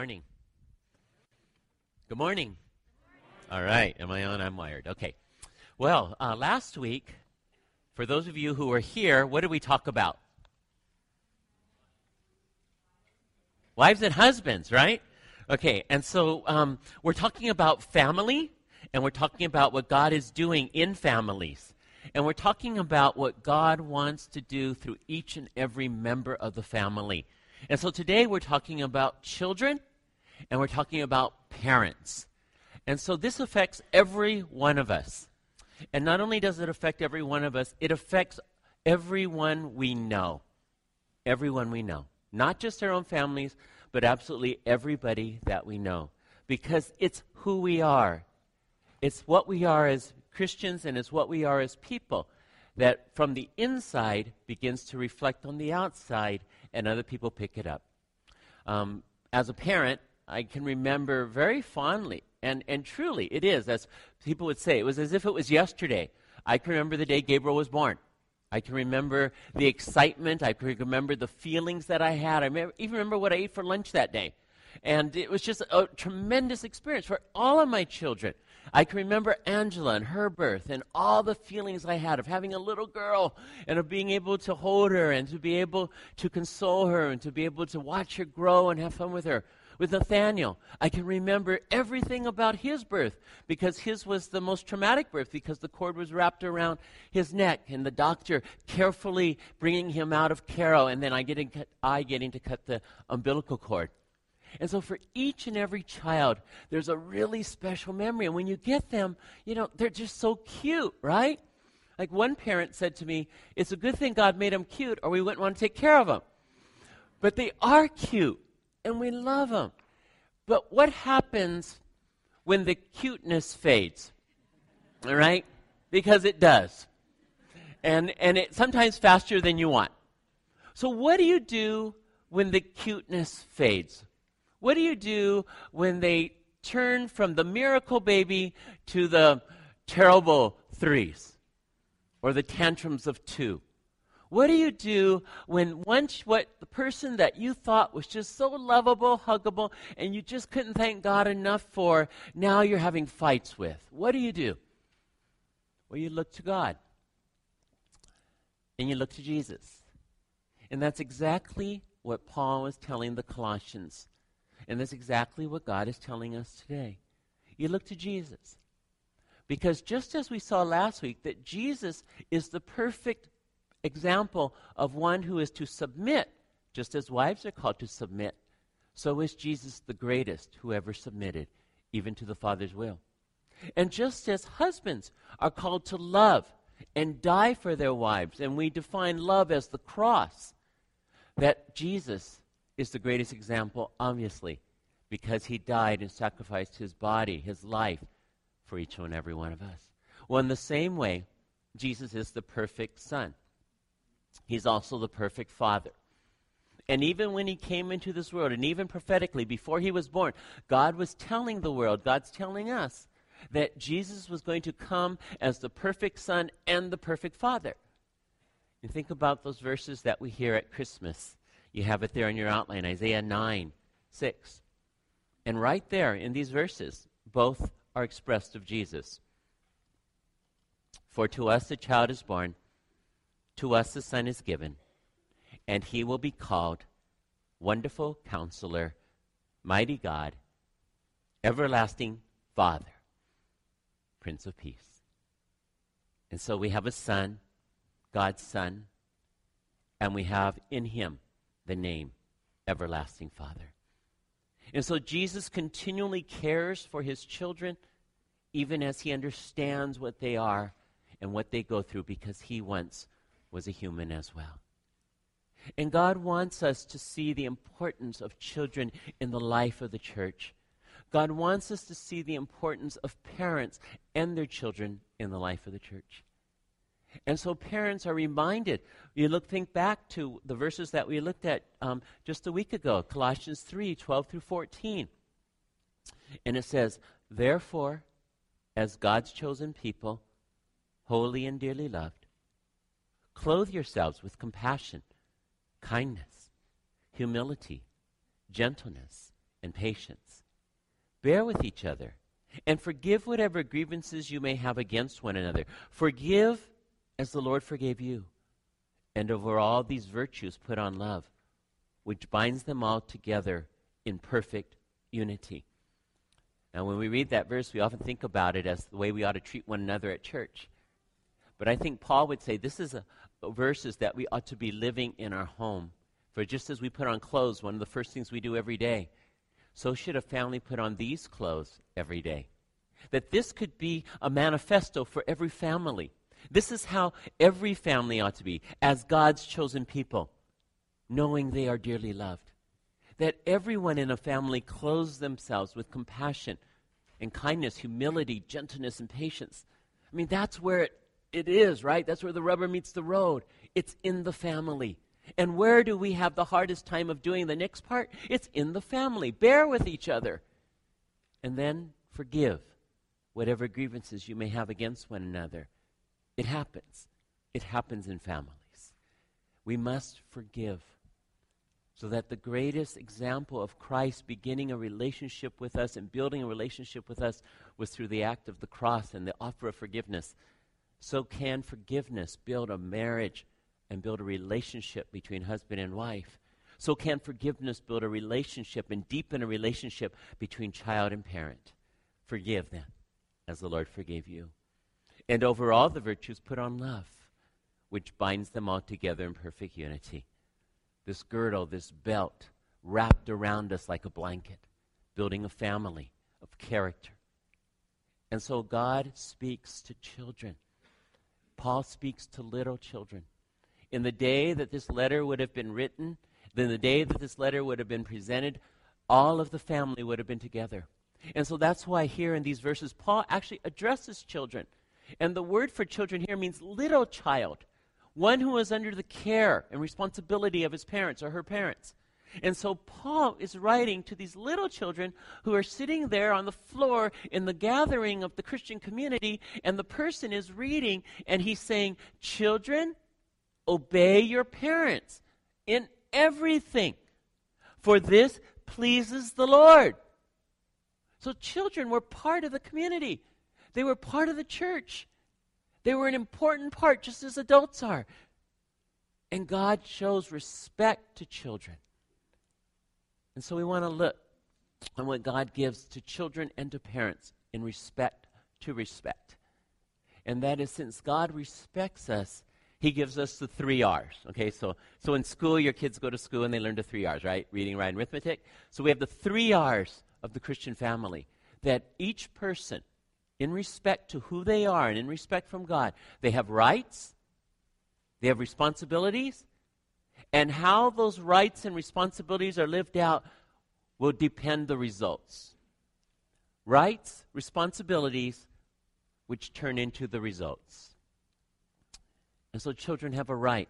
morning. Good morning. All right. Am I on? I'm wired. Okay. Well, uh, last week, for those of you who were here, what did we talk about? Wives and husbands, right? Okay. And so um, we're talking about family, and we're talking about what God is doing in families. And we're talking about what God wants to do through each and every member of the family. And so today we're talking about children and we're talking about parents. And so this affects every one of us. And not only does it affect every one of us, it affects everyone we know. Everyone we know. Not just our own families, but absolutely everybody that we know. Because it's who we are. It's what we are as Christians and it's what we are as people that from the inside begins to reflect on the outside and other people pick it up. Um, as a parent, I can remember very fondly, and, and truly it is, as people would say, it was as if it was yesterday. I can remember the day Gabriel was born. I can remember the excitement. I can remember the feelings that I had. I remember, even remember what I ate for lunch that day. And it was just a tremendous experience for all of my children. I can remember Angela and her birth and all the feelings I had of having a little girl and of being able to hold her and to be able to console her and to be able to watch her grow and have fun with her. With Nathaniel, I can remember everything about his birth because his was the most traumatic birth because the cord was wrapped around his neck and the doctor carefully bringing him out of Cairo and then I getting, I getting to cut the umbilical cord. And so for each and every child, there's a really special memory. And when you get them, you know, they're just so cute, right? Like one parent said to me, it's a good thing God made them cute or we wouldn't want to take care of them. But they are cute and we love them. But what happens when the cuteness fades? All right? Because it does. And, and it sometimes faster than you want. So what do you do when the cuteness fades? What do you do when they turn from the miracle baby to the terrible threes or the tantrums of two? What do you do when once what the person that you thought was just so lovable, huggable, and you just couldn't thank God enough for, now you're having fights with? What do you do? Well, you look to God. And you look to Jesus. And that's exactly what Paul was telling the Colossians. And that's exactly what God is telling us today. You look to Jesus. Because just as we saw last week, that Jesus is the perfect example of one who is to submit, just as wives are called to submit, so is Jesus the greatest who ever submitted, even to the Father's will. And just as husbands are called to love and die for their wives, and we define love as the cross, that Jesus is the greatest example, obviously, because he died and sacrificed his body, his life, for each and every one of us. Well, in the same way, Jesus is the perfect Son. He's also the perfect Father. And even when he came into this world, and even prophetically, before he was born, God was telling the world, God's telling us, that Jesus was going to come as the perfect Son and the perfect Father. And think about those verses that we hear at Christmas. You have it there in your outline Isaiah 9, 6. And right there in these verses, both are expressed of Jesus. For to us a child is born, to us a son is given, and he will be called Wonderful Counselor, Mighty God, Everlasting Father, Prince of Peace. And so we have a son, God's Son, and we have in him the name Everlasting Father. And so Jesus continually cares for his children, even as he understands what they are and what they go through, because he once was a human as well. And God wants us to see the importance of children in the life of the church. God wants us to see the importance of parents and their children in the life of the church. And so parents are reminded. You look, think back to the verses that we looked at um, just a week ago, Colossians 3 12 through 14. And it says, Therefore, as God's chosen people, holy and dearly loved, clothe yourselves with compassion, kindness, humility, gentleness, and patience. Bear with each other and forgive whatever grievances you may have against one another. Forgive as the Lord forgave you. And over all these virtues put on love, which binds them all together in perfect unity. Now, when we read that verse, we often think about it as the way we ought to treat one another at church. But I think Paul would say this is a, a verses that we ought to be living in our home. For just as we put on clothes, one of the first things we do every day, so should a family put on these clothes every day. That this could be a manifesto for every family. This is how every family ought to be, as God's chosen people, knowing they are dearly loved. That everyone in a family clothes themselves with compassion and kindness, humility, gentleness, and patience. I mean, that's where it, it is, right? That's where the rubber meets the road. It's in the family. And where do we have the hardest time of doing the next part? It's in the family. Bear with each other. And then forgive whatever grievances you may have against one another. It happens. It happens in families. We must forgive so that the greatest example of Christ beginning a relationship with us and building a relationship with us was through the act of the cross and the offer of forgiveness. So can forgiveness build a marriage and build a relationship between husband and wife. So can forgiveness build a relationship and deepen a relationship between child and parent. Forgive them as the Lord forgave you. And over all the virtues, put on love, which binds them all together in perfect unity. This girdle, this belt, wrapped around us like a blanket, building a family of character. And so God speaks to children. Paul speaks to little children in the day that this letter would have been written, then the day that this letter would have been presented, all of the family would have been together. And so that's why here in these verses, Paul actually addresses children. And the word for children here means little child, one who is under the care and responsibility of his parents or her parents. And so Paul is writing to these little children who are sitting there on the floor in the gathering of the Christian community, and the person is reading, and he's saying, Children, Obey your parents in everything, for this pleases the Lord. So, children were part of the community, they were part of the church. They were an important part, just as adults are. And God shows respect to children. And so we want to look on what God gives to children and to parents in respect to respect. And that is since God respects us, he gives us the three R's. Okay, so, so in school, your kids go to school and they learn the three R's, right? Reading, writing, arithmetic. So we have the three R's of the Christian family that each person, in respect to who they are and in respect from God, they have rights, they have responsibilities, and how those rights and responsibilities are lived out will depend the results. Rights, responsibilities, which turn into the results. And so children have a right.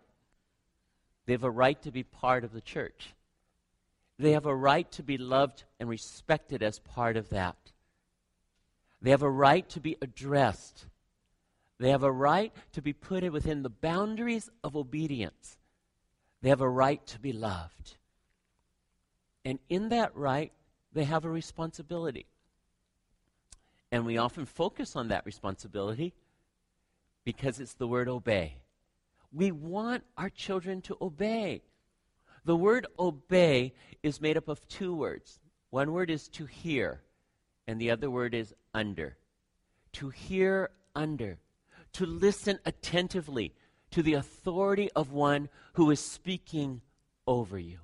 They have a right to be part of the church. They have a right to be loved and respected as part of that. They have a right to be addressed. They have a right to be put within the boundaries of obedience. They have a right to be loved. And in that right, they have a responsibility. And we often focus on that responsibility because it's the word obey. We want our children to obey. The word obey is made up of two words. One word is to hear, and the other word is under. To hear under, to listen attentively to the authority of one who is speaking over you.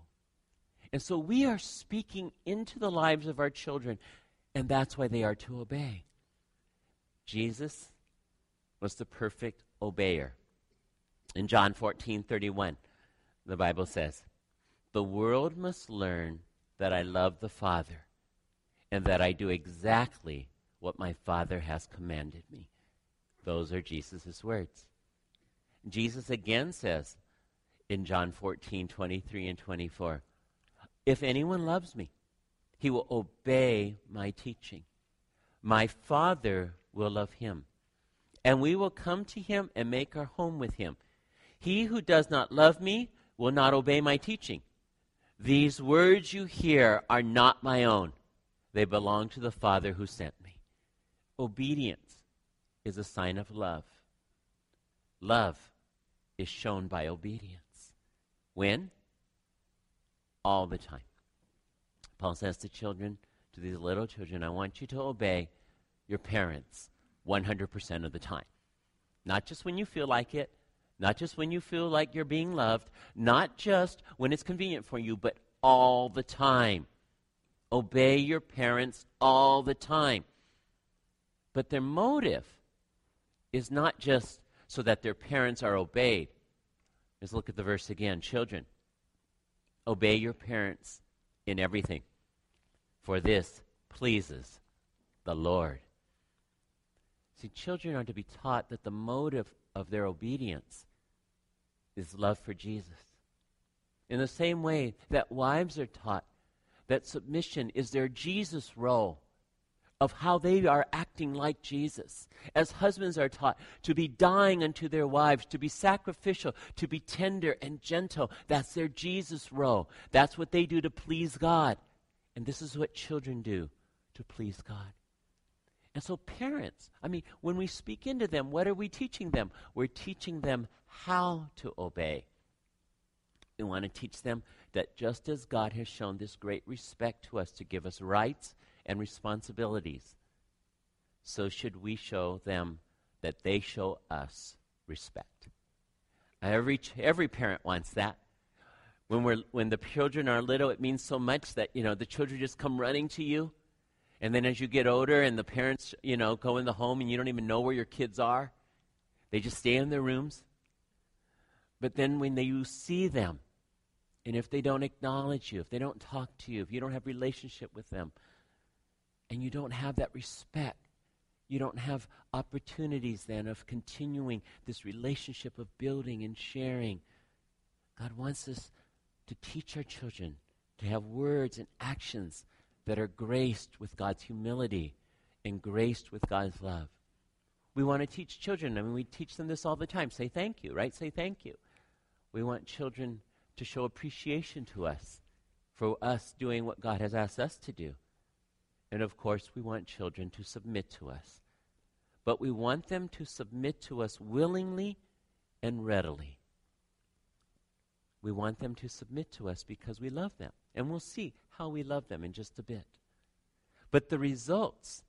And so we are speaking into the lives of our children, and that's why they are to obey. Jesus was the perfect obeyer. In John 14 31, the Bible says, The world must learn that I love the Father and that I do exactly what my Father has commanded me. Those are Jesus' words. Jesus again says in John 14 23 and 24, If anyone loves me, he will obey my teaching. My Father will love him, and we will come to him and make our home with him. He who does not love me will not obey my teaching. These words you hear are not my own, they belong to the Father who sent me. Obedience is a sign of love. Love is shown by obedience. When? All the time. Paul says to children, to these little children, I want you to obey your parents 100% of the time. Not just when you feel like it, not just when you feel like you're being loved, not just when it's convenient for you, but all the time. Obey your parents all the time. But their motive is not just so that their parents are obeyed. Let's look at the verse again. Children, obey your parents in everything, for this pleases the Lord. See, children are to be taught that the motive of their obedience is love for Jesus. In the same way that wives are taught that submission is their Jesus role of how they are acting like Jesus. As husbands are taught to be dying unto their wives, to be sacrificial, to be tender and gentle. That's their Jesus role. That's what they do to please God. And this is what children do to please God. And so, parents, I mean, when we speak into them, what are we teaching them? We're teaching them how to obey. We want to teach them that just as God has shown this great respect to us to give us rights and responsibilities, so should we show them that they show us respect. Every, every parent wants that. When, we're, when the children are little, it means so much that, you know, the children just come running to you and then as you get older and the parents, you know, go in the home and you don't even know where your kids are, they just stay in their rooms. But then when they, you see them, and if they don't acknowledge you, if they don't talk to you, if you don't have relationship with them, and you don't have that respect, you don't have opportunities then of continuing this relationship of building and sharing. God wants us to teach our children to have words and actions that are graced with God's humility and graced with God's love. We want to teach children, I mean, we teach them this all the time. Say thank you, right? Say thank you. We want children to show appreciation to us for us doing what God has asked us to do. And of course, we want children to submit to us. But we want them to submit to us willingly and readily. We want them to submit to us because we love them. And we'll see how we love them in just a bit. But the results,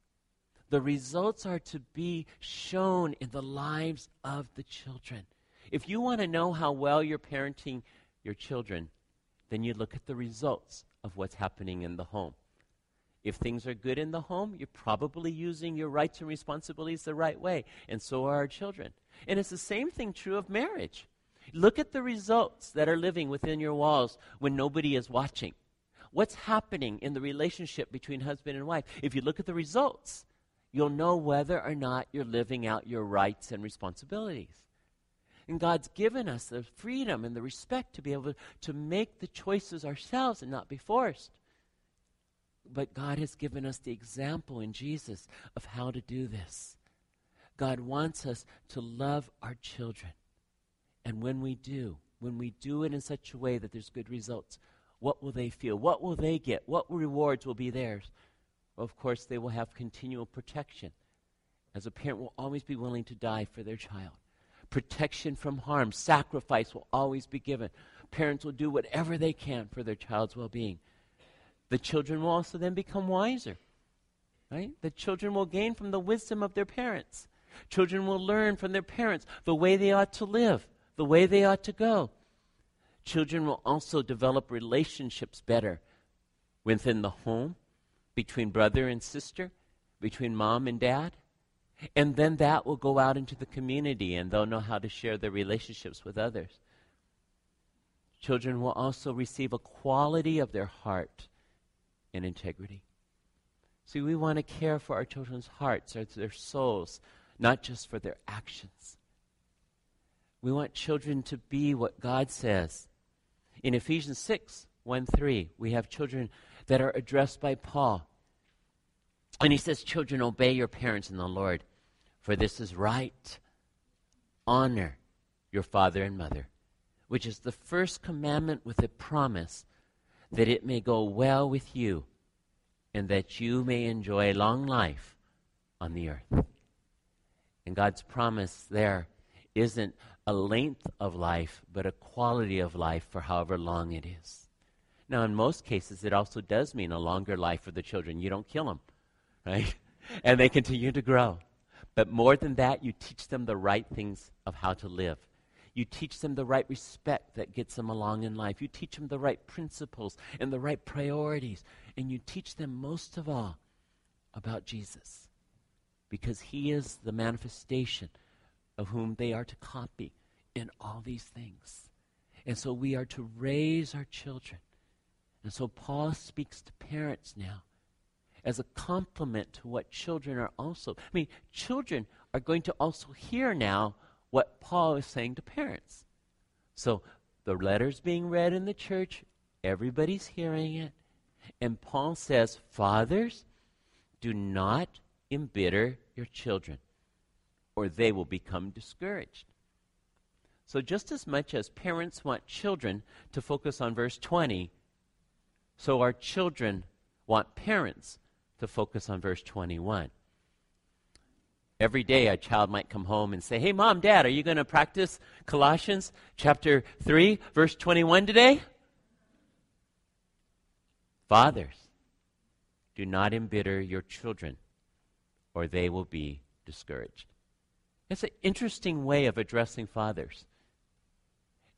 the results are to be shown in the lives of the children. If you want to know how well you're parenting your children, then you look at the results of what's happening in the home. If things are good in the home, you're probably using your rights and responsibilities the right way, and so are our children. And it's the same thing true of marriage. Look at the results that are living within your walls when nobody is watching what's happening in the relationship between husband and wife. If you look at the results, you'll know whether or not you're living out your rights and responsibilities. And God's given us the freedom and the respect to be able to make the choices ourselves and not be forced. But God has given us the example in Jesus of how to do this. God wants us to love our children. And when we do, when we do it in such a way that there's good results, what will they feel? What will they get? What rewards will be theirs? Of course, they will have continual protection. As a parent, will always be willing to die for their child. Protection from harm, sacrifice will always be given. Parents will do whatever they can for their child's well being. The children will also then become wiser. Right? The children will gain from the wisdom of their parents. Children will learn from their parents the way they ought to live, the way they ought to go. Children will also develop relationships better within the home, between brother and sister, between mom and dad. And then that will go out into the community and they'll know how to share their relationships with others. Children will also receive a quality of their heart and integrity. See, we want to care for our children's hearts or their souls, not just for their actions. We want children to be what God says in Ephesians 6 1 3, we have children that are addressed by Paul. And he says, Children, obey your parents in the Lord, for this is right. Honor your father and mother, which is the first commandment with a promise that it may go well with you, and that you may enjoy a long life on the earth. And God's promise there isn't a length of life, but a quality of life for however long it is. Now, in most cases, it also does mean a longer life for the children. You don't kill them, right? and they continue to grow. But more than that, you teach them the right things of how to live. You teach them the right respect that gets them along in life. You teach them the right principles and the right priorities. And you teach them most of all about Jesus because he is the manifestation of whom they are to copy in all these things. And so we are to raise our children. And so Paul speaks to parents now as a complement to what children are also. I mean, children are going to also hear now what Paul is saying to parents. So the letter's being read in the church, everybody's hearing it. And Paul says, Fathers, do not embitter your children, or they will become discouraged. So, just as much as parents want children to focus on verse 20, so our children want parents to focus on verse 21. Every day, a child might come home and say, Hey, mom, dad, are you going to practice Colossians chapter 3, verse 21 today? Fathers, do not embitter your children, or they will be discouraged. It's an interesting way of addressing fathers.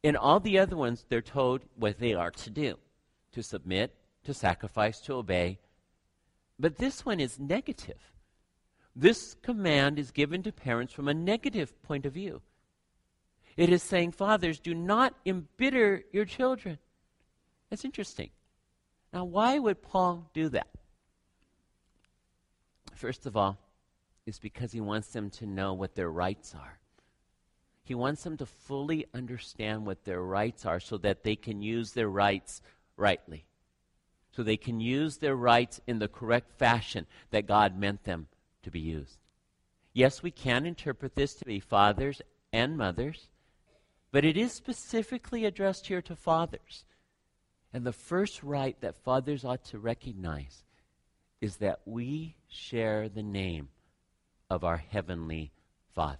In all the other ones, they're told what they are to do to submit, to sacrifice, to obey. But this one is negative. This command is given to parents from a negative point of view. It is saying, fathers, do not embitter your children. That's interesting. Now, why would Paul do that? First of all, it's because he wants them to know what their rights are. He wants them to fully understand what their rights are so that they can use their rights rightly. So they can use their rights in the correct fashion that God meant them to be used. Yes, we can interpret this to be fathers and mothers, but it is specifically addressed here to fathers. And the first right that fathers ought to recognize is that we share the name of our Heavenly Father.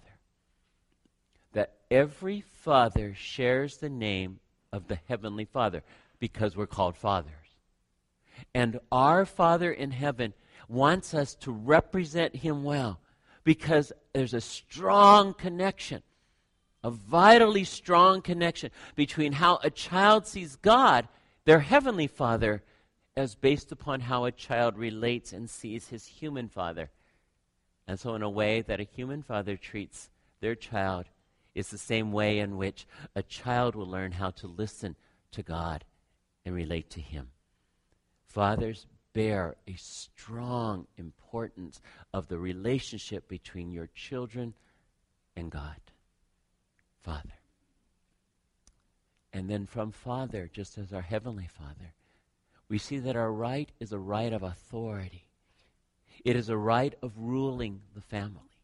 That every father shares the name of the Heavenly Father because we're called fathers. And our Father in heaven wants us to represent him well because there's a strong connection, a vitally strong connection between how a child sees God, their heavenly father, as based upon how a child relates and sees his human father. And so, in a way that a human father treats their child, is the same way in which a child will learn how to listen to God and relate to Him. Fathers, bear a strong importance of the relationship between your children and God. Father. And then from Father, just as our Heavenly Father, we see that our right is a right of authority. It is a right of ruling the family.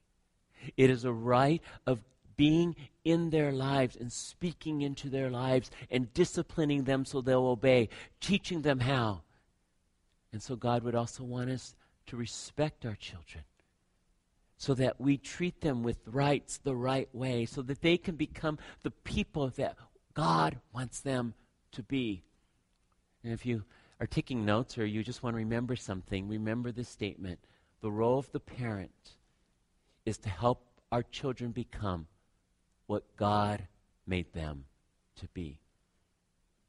It is a right of being in their lives and speaking into their lives and disciplining them so they'll obey, teaching them how. And so God would also want us to respect our children so that we treat them with rights the right way, so that they can become the people that God wants them to be. And if you are taking notes or you just want to remember something, remember this statement. The role of the parent is to help our children become what God made them to be.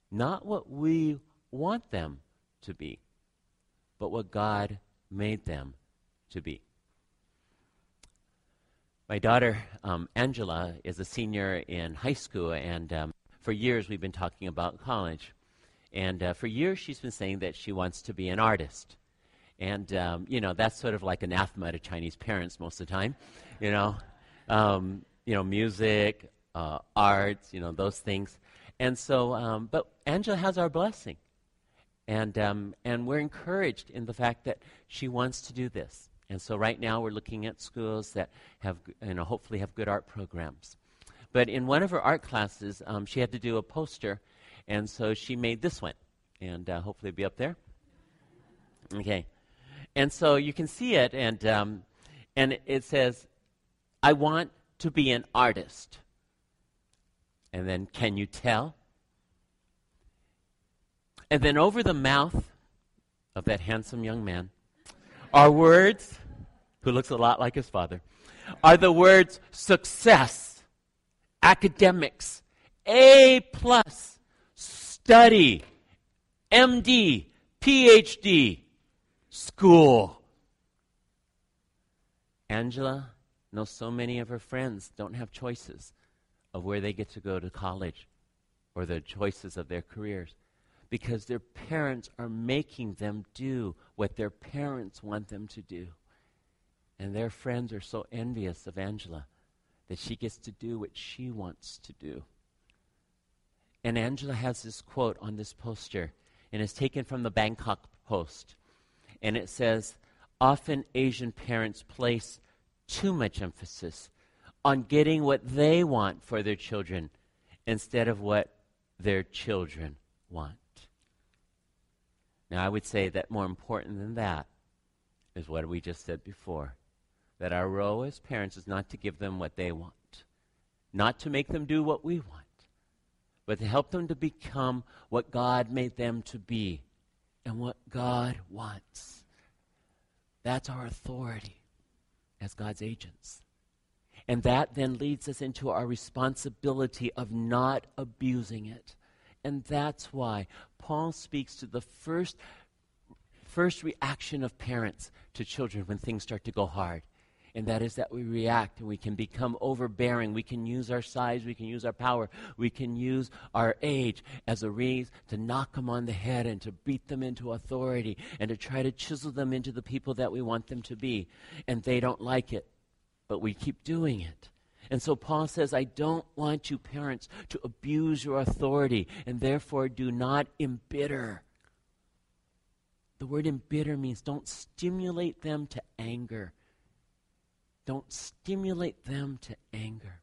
Not what we want them to be but what God made them to be. My daughter, um, Angela, is a senior in high school, and um, for years we've been talking about college. And uh, for years she's been saying that she wants to be an artist. And, um, you know, that's sort of like anathema to Chinese parents most of the time, you know. Um, you know, music, uh, arts, you know, those things. And so, um, but Angela has our blessing. And, um, and we're encouraged in the fact that she wants to do this. And so right now we're looking at schools that have, you know, hopefully have good art programs. But in one of her art classes, um, she had to do a poster, and so she made this one. and uh, hopefully be up there. Okay. And so you can see it, and, um, and it says, I want to be an artist. And then, can you tell? And then over the mouth of that handsome young man are words, who looks a lot like his father, are the words success, academics, A plus, study, MD, PhD, school. Angela knows so many of her friends don't have choices of where they get to go to college or the choices of their careers because their parents are making them do what their parents want them to do. And their friends are so envious of Angela that she gets to do what she wants to do. And Angela has this quote on this poster, and it's taken from the Bangkok Post. And it says, Often Asian parents place too much emphasis on getting what they want for their children instead of what their children want. Now, I would say that more important than that is what we just said before that our role as parents is not to give them what they want, not to make them do what we want, but to help them to become what God made them to be and what God wants. That's our authority as God's agents. And that then leads us into our responsibility of not abusing it. And that's why Paul speaks to the first, first reaction of parents to children when things start to go hard. And that is that we react and we can become overbearing. We can use our size, we can use our power, we can use our age as a reason to knock them on the head and to beat them into authority and to try to chisel them into the people that we want them to be. And they don't like it, but we keep doing it. And so Paul says, I don't want you, parents, to abuse your authority, and therefore do not embitter. The word embitter means don't stimulate them to anger. Don't stimulate them to anger.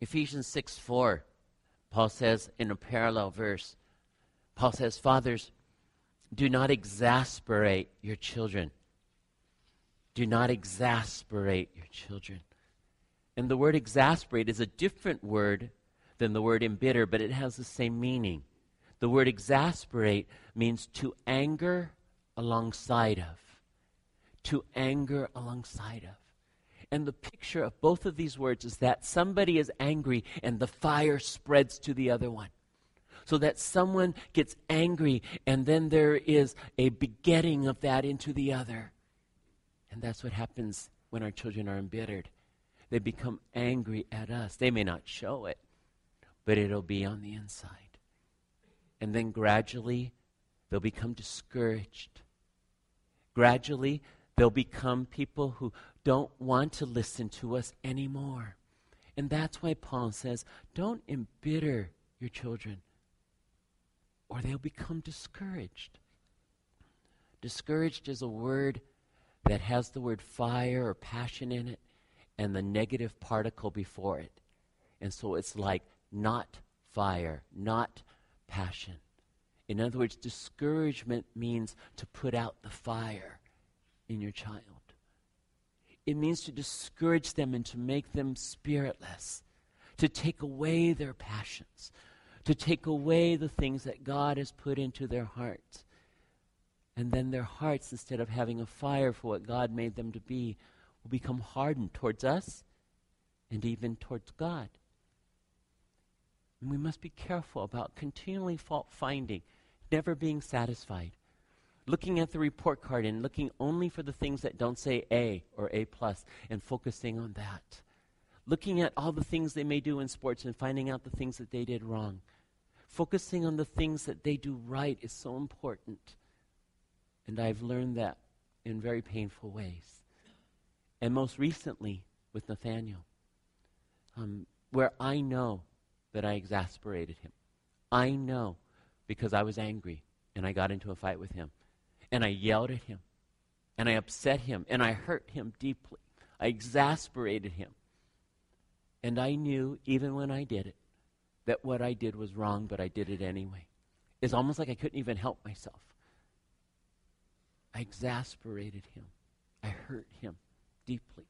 Ephesians 6 4, Paul says in a parallel verse, Paul says, Fathers, do not exasperate your children do not exasperate your children. And the word exasperate is a different word than the word embitter, but it has the same meaning. The word exasperate means to anger alongside of. To anger alongside of. And the picture of both of these words is that somebody is angry and the fire spreads to the other one. So that someone gets angry and then there is a begetting of that into the other. And that's what happens when our children are embittered. They become angry at us. They may not show it, but it'll be on the inside. And then gradually, they'll become discouraged. Gradually, they'll become people who don't want to listen to us anymore. And that's why Paul says, don't embitter your children, or they'll become discouraged. Discouraged is a word that has the word fire or passion in it and the negative particle before it. And so it's like not fire, not passion. In other words, discouragement means to put out the fire in your child. It means to discourage them and to make them spiritless, to take away their passions, to take away the things that God has put into their hearts. And then their hearts, instead of having a fire for what God made them to be, will become hardened towards us and even towards God. And we must be careful about continually fault finding, never being satisfied. Looking at the report card and looking only for the things that don't say A or A plus and focusing on that. Looking at all the things they may do in sports and finding out the things that they did wrong. Focusing on the things that they do right is so important. And I've learned that in very painful ways. And most recently with Nathaniel, um, where I know that I exasperated him. I know because I was angry and I got into a fight with him. And I yelled at him. And I upset him. And I hurt him deeply. I exasperated him. And I knew, even when I did it, that what I did was wrong, but I did it anyway. It's almost like I couldn't even help myself. I exasperated him. I hurt him deeply.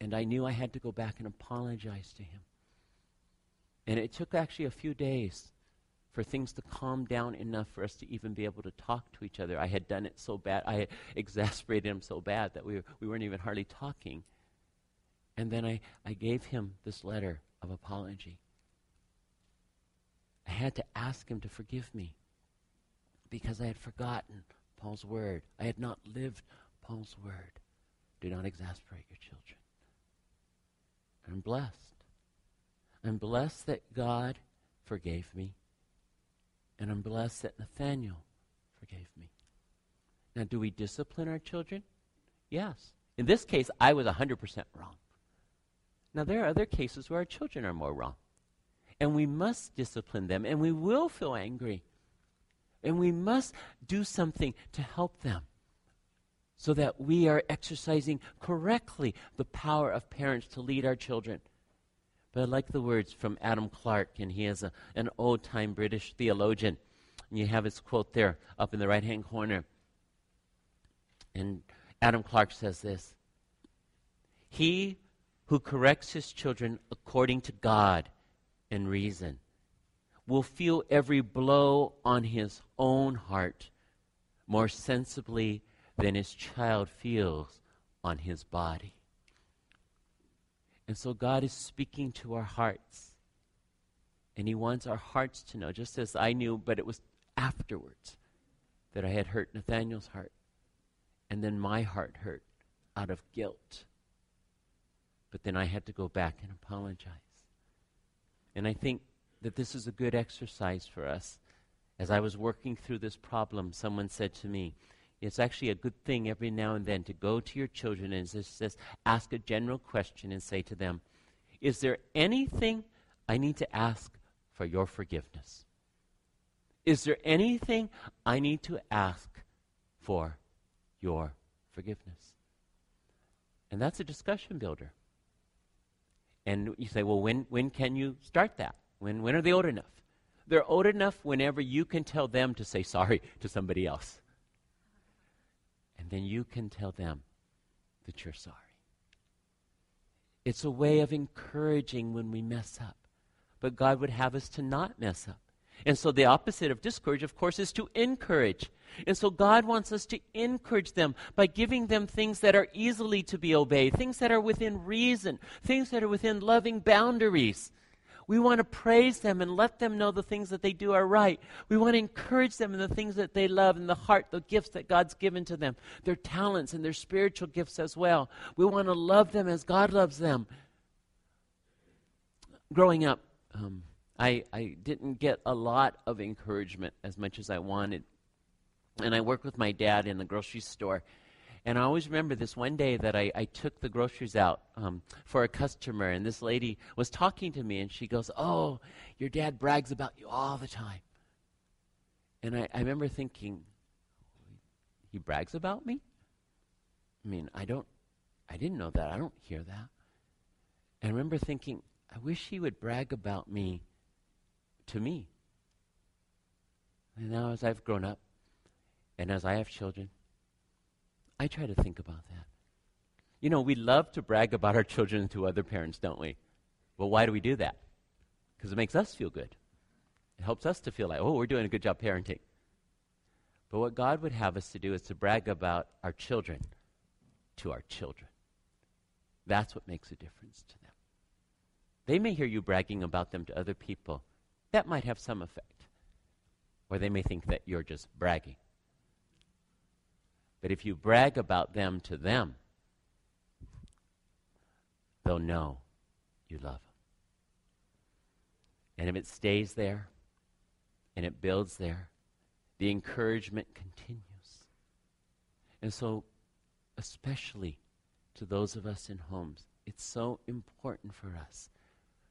And I knew I had to go back and apologize to him. And it took actually a few days for things to calm down enough for us to even be able to talk to each other. I had done it so bad, I exasperated him so bad that we, we weren't even hardly talking. And then I, I gave him this letter of apology. I had to ask him to forgive me because I had forgotten Paul's word. I had not lived Paul's word. Do not exasperate your children. I'm blessed. I'm blessed that God forgave me. And I'm blessed that Nathaniel forgave me. Now, do we discipline our children? Yes. In this case, I was 100% wrong. Now, there are other cases where our children are more wrong. And we must discipline them, and we will feel angry. And we must do something to help them so that we are exercising correctly the power of parents to lead our children. But I like the words from Adam Clarke, and he is a, an old time British theologian. And you have his quote there up in the right hand corner. And Adam Clarke says this He who corrects his children according to God and reason will feel every blow on his own heart more sensibly than his child feels on his body. And so God is speaking to our hearts. And he wants our hearts to know, just as I knew, but it was afterwards that I had hurt Nathaniel's heart. And then my heart hurt out of guilt. But then I had to go back and apologize. And I think that this is a good exercise for us. As I was working through this problem, someone said to me, it's actually a good thing every now and then to go to your children and just, just ask a general question and say to them, Is there anything I need to ask for your forgiveness? Is there anything I need to ask for your forgiveness? And that's a discussion builder. And you say, well, when, when can you start that? When, when are they old enough? They're old enough whenever you can tell them to say sorry to somebody else and then you can tell them that you're sorry. It's a way of encouraging when we mess up. But God would have us to not mess up. And so the opposite of discourage, of course, is to encourage. And so God wants us to encourage them by giving them things that are easily to be obeyed, things that are within reason, things that are within loving boundaries. We want to praise them and let them know the things that they do are right. We want to encourage them in the things that they love and the heart, the gifts that God's given to them, their talents and their spiritual gifts as well. We want to love them as God loves them. Growing up, um, I, I didn't get a lot of encouragement as much as I wanted. And I worked with my dad in the grocery store. And I always remember this one day that I, I took the groceries out um, for a customer, and this lady was talking to me, and she goes, Oh, your dad brags about you all the time. And I, I remember thinking, He brags about me? I mean, I don't, I didn't know that. I don't hear that. And I remember thinking, I wish he would brag about me to me. And now, as I've grown up, and as I have children, I try to think about that. You know, we love to brag about our children to other parents, don't we? Well, why do we do that? Because it makes us feel good. It helps us to feel like, oh, we're doing a good job parenting. But what God would have us to do is to brag about our children to our children. That's what makes a difference to them. They may hear you bragging about them to other people. That might have some effect. Or they may think that you're just bragging. But if you brag about them to them, they'll know you love them. And if it stays there and it builds there, the encouragement continues. And so, especially to those of us in homes, it's so important for us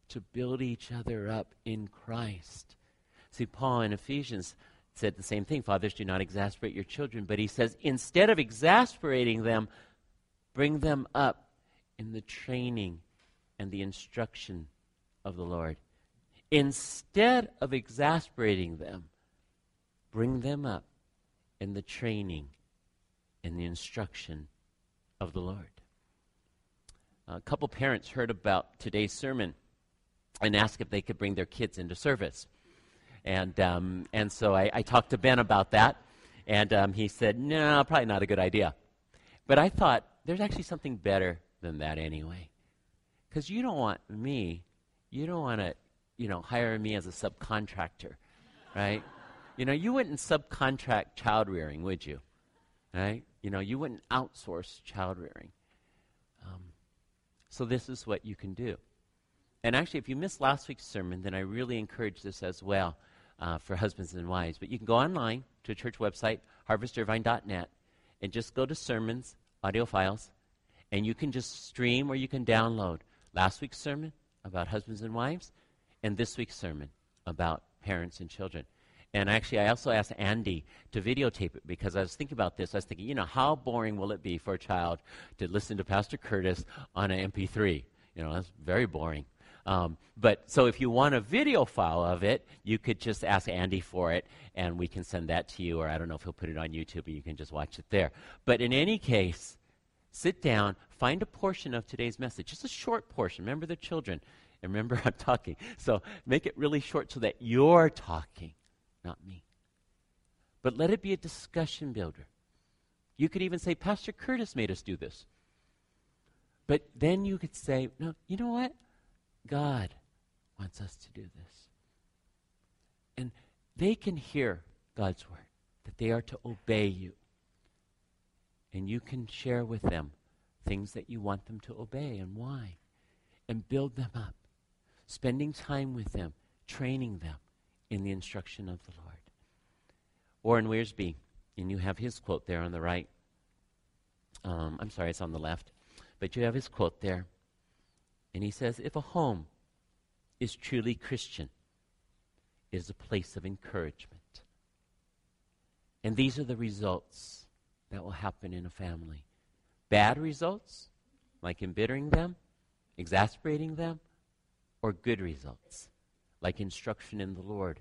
to build each other up in Christ. See, Paul in Ephesians said the same thing. Fathers, do not exasperate your children. But he says, instead of exasperating them, bring them up in the training and the instruction of the Lord. instead of exasperating them, bring them up in the training and the instruction of the Lord. A couple parents heard about today's sermon and asked if they could bring their kids into service. And, um, and so I, I, talked to Ben about that, and um, he said, no, probably not a good idea. But I thought, there's actually something better than that anyway. Because you don't want me, you don't want to, you know, hire me as a subcontractor, right? you know, you wouldn't subcontract child rearing, would you? Right? You know, you wouldn't outsource child rearing. Um, so this is what you can do. And actually, if you missed last week's sermon, then I really encourage this as well uh, for husbands and wives. But you can go online to a church website, harvestirvine.net, and just go to sermons, audio files, and you can just stream or you can download last week's sermon about husbands and wives and this week's sermon about parents and children. And actually, I also asked Andy to videotape it because I was thinking about this. I was thinking, you know, how boring will it be for a child to listen to Pastor Curtis on an MP3? You know, that's very boring. Um, but so if you want a video file of it, you could just ask Andy for it, and we can send that to you. Or I don't know if he'll put it on YouTube, and you can just watch it there. But in any case, sit down, find a portion of today's message, just a short portion. Remember the children, and remember I'm talking. So make it really short so that you're talking, not me. But let it be a discussion builder. You could even say, Pastor Curtis made us do this. But then you could say, no, you know what? God wants us to do this. And they can hear God's word, that they are to obey you. And you can share with them things that you want them to obey and why. And build them up. Spending time with them, training them in the instruction of the Lord. Warren Wiersbe, and you have his quote there on the right. Um, I'm sorry, it's on the left. But you have his quote there. And he says, if a home is truly Christian, it is a place of encouragement. And these are the results that will happen in a family. Bad results, like embittering them, exasperating them, or good results, like instruction in the Lord,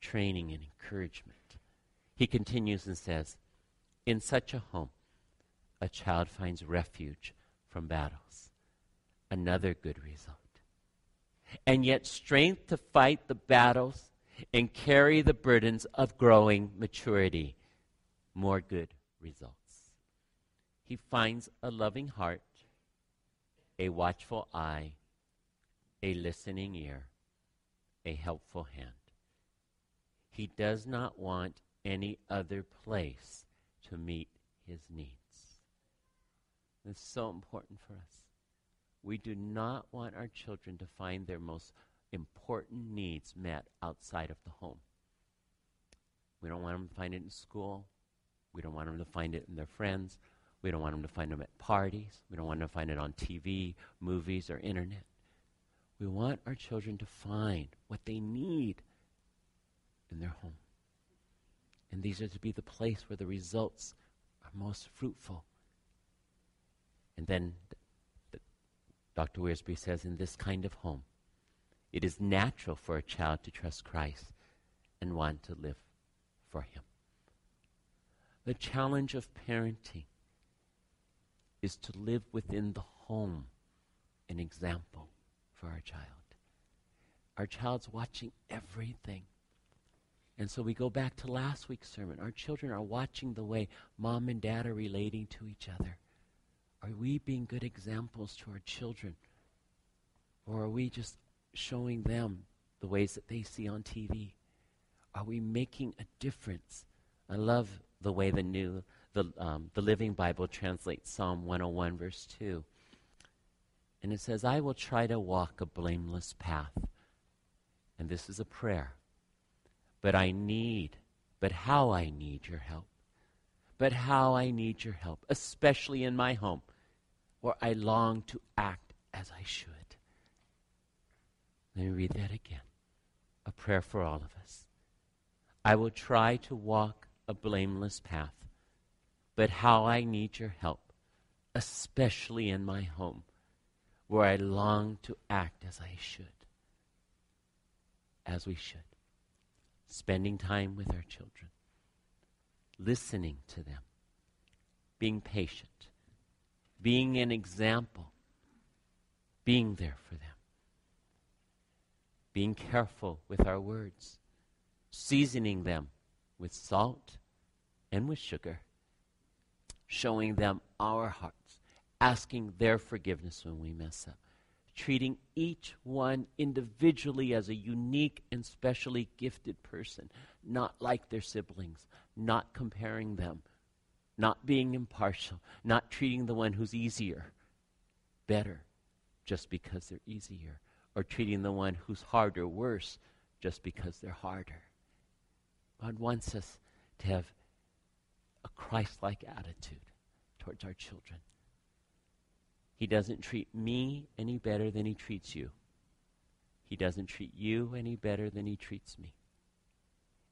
training and encouragement. He continues and says, In such a home, a child finds refuge from battles another good result. And yet, strength to fight the battles and carry the burdens of growing maturity. More good results. He finds a loving heart, a watchful eye, a listening ear, a helpful hand. He does not want any other place to meet his needs. It's so important for us. We do not want our children to find their most important needs met outside of the home. We don't want them to find it in school. We don't want them to find it in their friends. We don't want them to find them at parties. We don't want them to find it on TV, movies, or internet. We want our children to find what they need in their home. And these are to be the place where the results are most fruitful. And then Dr. Wiersbe says, in this kind of home, it is natural for a child to trust Christ and want to live for Him. The challenge of parenting is to live within the home an example for our child. Our child's watching everything. And so we go back to last week's sermon. Our children are watching the way mom and dad are relating to each other. Are we being good examples to our children? Or are we just showing them the ways that they see on TV? Are we making a difference? I love the way the new, the, um, the Living Bible translates Psalm 101, verse 2. And it says, I will try to walk a blameless path. And this is a prayer. But I need, but how I need your help. But how I need your help, especially in my home or I long to act as I should. Let me read that again. A prayer for all of us. I will try to walk a blameless path, but how I need your help, especially in my home, where I long to act as I should. as we should. Spending time with our children, listening to them, being patient, being an example, being there for them, being careful with our words, seasoning them with salt and with sugar, showing them our hearts, asking their forgiveness when we mess up, treating each one individually as a unique and specially gifted person, not like their siblings, not comparing them, not being impartial, not treating the one who's easier better just because they're easier, or treating the one who's harder worse just because they're harder. God wants us to have a Christ like attitude towards our children. He doesn't treat me any better than he treats you. He doesn't treat you any better than he treats me.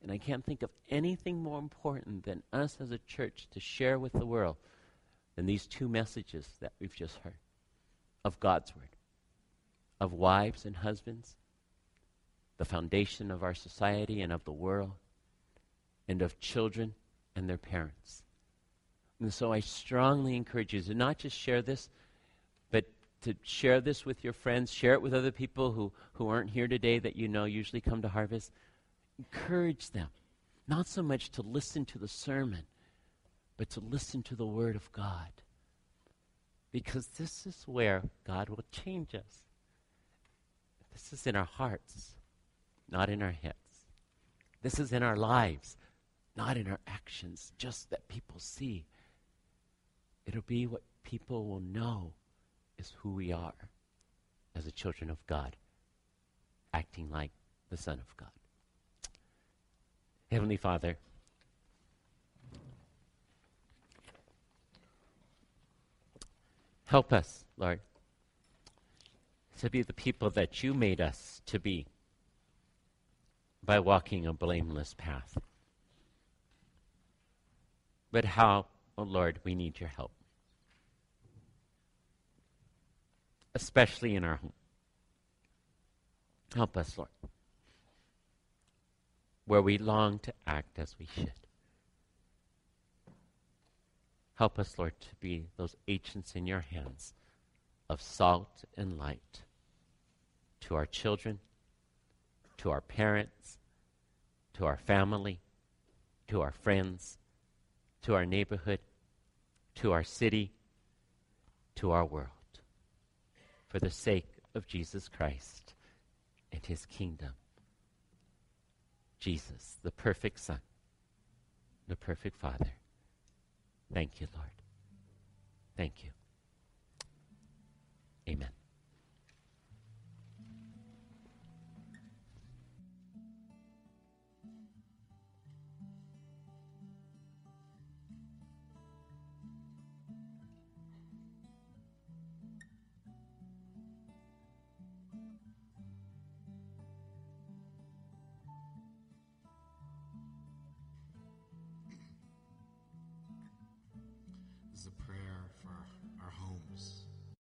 And I can't think of anything more important than us as a church to share with the world than these two messages that we've just heard of God's Word, of wives and husbands, the foundation of our society and of the world, and of children and their parents. And so I strongly encourage you to not just share this, but to share this with your friends, share it with other people who, who aren't here today that you know usually come to Harvest. Encourage them, not so much to listen to the sermon, but to listen to the Word of God. Because this is where God will change us. This is in our hearts, not in our heads. This is in our lives, not in our actions, just that people see. It'll be what people will know is who we are as the children of God, acting like the Son of God. Heavenly Father, help us, Lord, to be the people that you made us to be by walking a blameless path. But how, oh Lord, we need your help. Especially in our home. Help us, Lord, where we long to act as we should. Help us, Lord, to be those agents in your hands of salt and light to our children, to our parents, to our family, to our friends, to our neighborhood, to our city, to our world, for the sake of Jesus Christ and his kingdom. Jesus, the perfect Son, the perfect Father. Thank you, Lord. Thank you. Amen.